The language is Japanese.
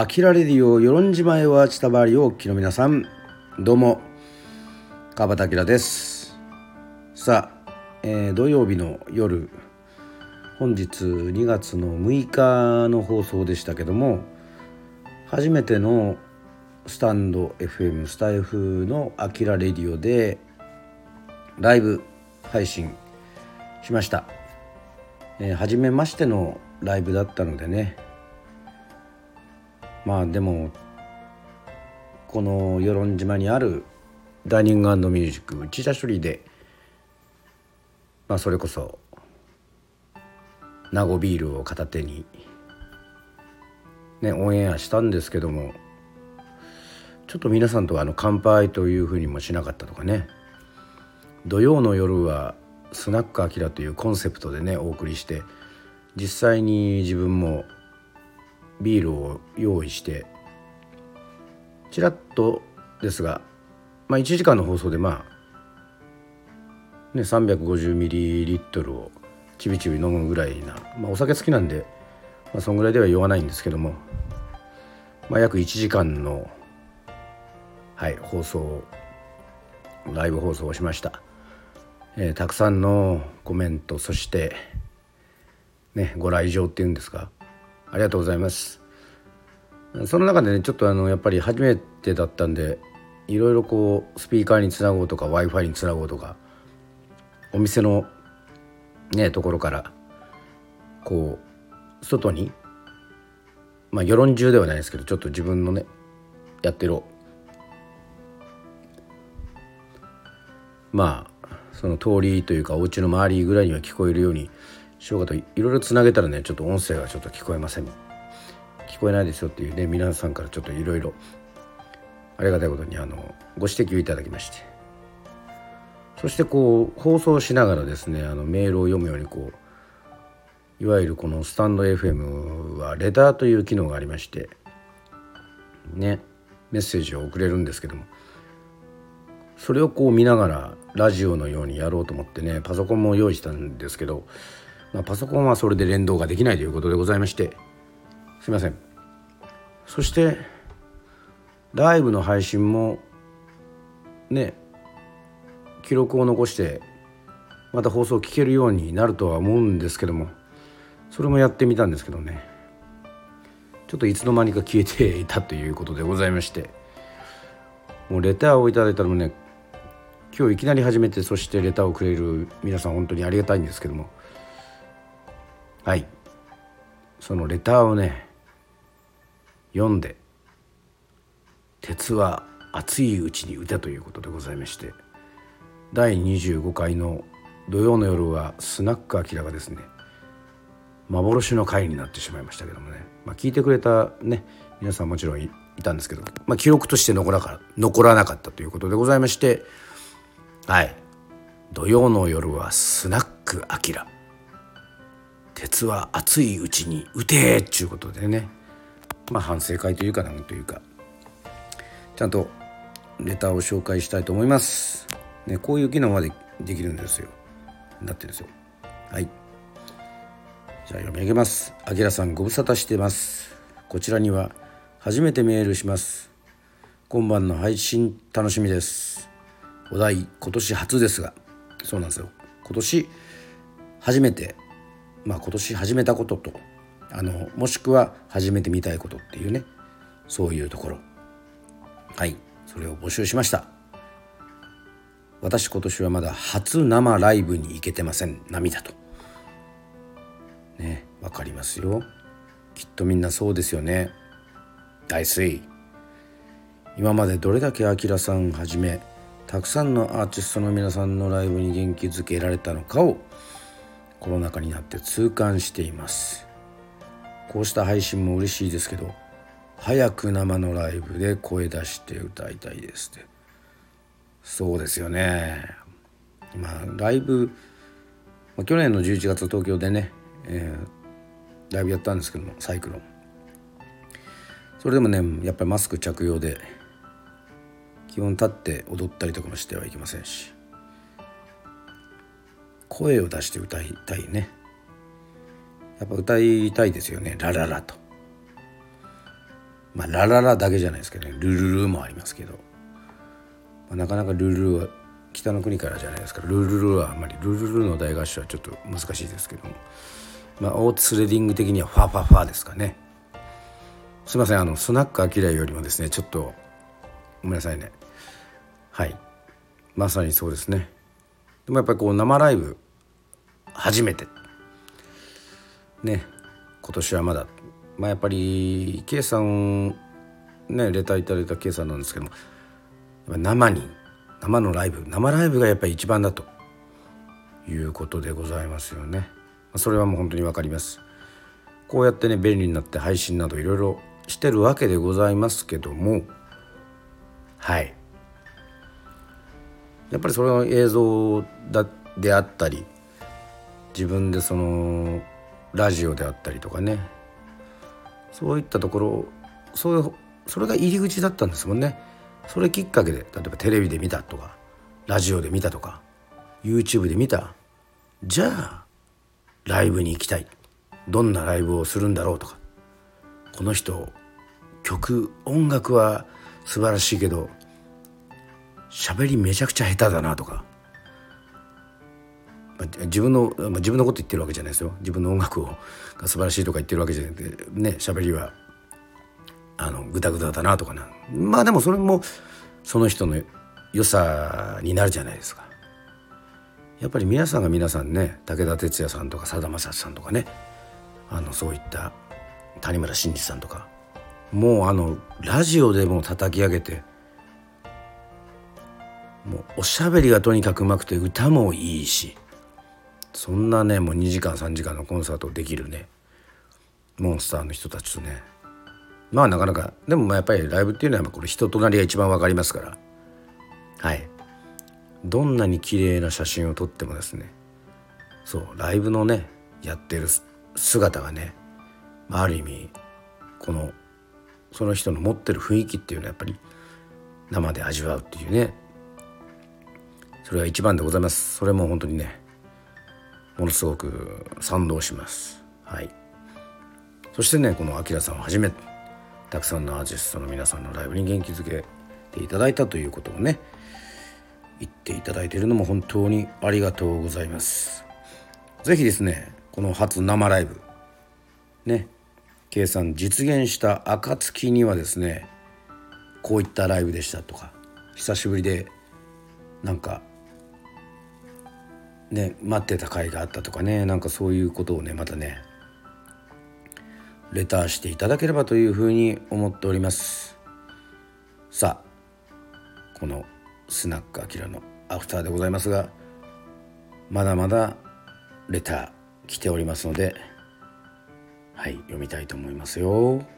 アキラレディオ与論島へは千田バリをおきの皆さん。どうも川端明です。さあ、えー、土曜日の夜本日2月の6日の放送でしたけども初めてのスタンド FM スタイフのアキラレディオでライブ配信しました、えー、初めましてのライブだったのでねまあでもこの与論島にあるダイニングミュージック内田処理でまあそれこそ名護ビールを片手にねオンエアしたんですけどもちょっと皆さんとあの乾杯というふうにもしなかったとかね。土曜の夜はスナックアキラというコンセプトでねお送りして実際に自分もビールを用意してちらっとですが、まあ、1時間の放送でまあ、ね、350ミリリットルをちびちび飲むぐらいな、まあ、お酒好きなんで、まあ、そんぐらいでは酔わないんですけども、まあ、約1時間の、はい、放送ライブ放送をしました、えー、たくさんのコメントそしてねご来場っていうんですかありがとうございます。その中でねちょっとあのやっぱり初めてだったんでいろいろこうスピーカーにつなごうとか w i f i につなごうとかお店のねところからこう外にまあ世論中ではないですけどちょっと自分のねやってるまあその通りというかお家の周りぐらいには聞こえるようにしようかといろいろつなげたらねちょっと音声がちょっと聞こえません。聞こえないですよっていうね皆さんからちょっといろいろありがたいことにあのご指摘をいただきまして。そしてこう放送しながらですねあのメールを読むようにこういわゆるこのスタンド FM はレターという機能がありましてねメッセージを送れるんですけどもそれをこう見ながらラジオのようにやろうと思ってねパソコンも用意したんですけどまあ、パソコンはそれで連動ができないということでございましてすいません。そしてライブの配信もね記録を残してまた放送を聞けるようになるとは思うんですけどもそれもやってみたんですけどね。ちょっといつの間にか消えていたということでございましてもうレターをいただいたのもね今日いきなり始めてそしてレターをくれる皆さん本当にありがたいんですけどもはい。そのレターをね読んで「鉄は熱いうちに打て」ということでございまして第25回の土曜の夜はスナックアキラがですね幻の回になってしまいましたけどもね、まあ、聞いてくれたね皆さんもちろんいたんですけど、まあ、記録として残らか残らなかったということでございましてはい。土曜の夜はスナックアキラ。鉄は熱いうちに打てっちゅうことでねまあ反省会というかなんというかちゃんとレターを紹介したいと思います。ね、こういう機能までできるんですよ。なってるんですよ。はい。じゃあ読み上げます。あきらさんご無沙汰してます。こちらには初めてメールします。今晩の配信楽しみです。お題今年初ですが、そうなんですよ。今年初めてまあ、今年始めたこととあのもしくは始めてみたいことっていうねそういうところ。はい。それを募集しました。私今年はまだ初生ライブに行けてません。涙と。ねわかりますよ。きっとみんなそうですよね。大水。今までどれだけあきらさんはじめたくさんのアーティストの皆さんのライブに元気づけられたのかをコロナ禍になって痛感しています。こうした配信も嬉しいですけど早く生のライブで声出して歌いたいですって。そうですよね。まあライブ、去年の11月東京でね、えー、ライブやったんですけどもサイクロン。それでもねやっぱりマスク着用で基本立って踊ったりとかもしてはいけませんし。声を出して歌いたいね。やっぱ歌いたいですよね。ラララと。まあラララだけじゃないですけどね。ルルルもありますけど、まあ、なかなかルルルは北の国からじゃないですかルルルはあんまりルルルの大合唱はちょっと難しいですけども。まあオーツスレディング的にはファファファですかね。すいません。あのスナックアキラよりもですねちょっとごめんなさいね。はい。まさにそうですね。でもやっぱりこう生ライブ初めて。ね今年はまだ。まあやっぱり K さんねレターいただいた K さんなんですけども生に生のライブ生ライブがやっぱり一番だと。いうことでございますよね。それはもう本当に分かります。こうやってね便利になって配信などいろいろしてるわけでございますけどもはい。やっぱりそれの映像だであったり自分でそのラジオであったりとかね。そういったところそういうそれが入り口だったんですもんね。それきっかけで例えばテレビで見たとかラジオで見たとか YouTube で見た。じゃあライブに行きたい。どんなライブをするんだろうとか。この人曲音楽は素晴らしいけど喋りめちゃくちゃ下手だなとか、自分の、まあ、自分のこと言ってるわけじゃないですよ自分の音楽をが素晴らしいとか言ってるわけじゃなくてね喋りはあのグダグダだなとかなまあでもそれもその人の良さになるじゃないですか。やっぱり皆さんが皆さんね武田鉄矢さんとかさだまさしさんとかねあのそういった谷村新司さんとかもうあのラジオでも叩き上げてもうおしゃべりがとにかくうまくて歌もいいしそんなねもう2時間3時間のコンサートできるねモンスターの人たちとね。まあなかなかでもまあやっぱりライブっていうのはこれ人となりが一番わかりますから。はい。どんなに綺麗な写真を撮ってもですねそうライブのねやってる姿がねある意味このその人の持ってる雰囲気っていうのはやっぱり生で味わうっていうね。それが一番でございます。それも本当にねものすごく賛同します。はい。そしてねこのアキラさんをはじめたくさんのアーティストの皆さんのライブに元気づけていただいたということをね言っていただいているのも本当にありがとうございます。是非ですねこの初生ライブね計算実現した暁にはですねこういったライブでしたとか久しぶりでなんかね待ってた甲斐があったとかねなんかそういうことをねまたねレターしていただければというふうに思っておりますさあこのスナックアキラのアフターでございますがまだまだレター来ておりますのではい読みたいと思いますよ。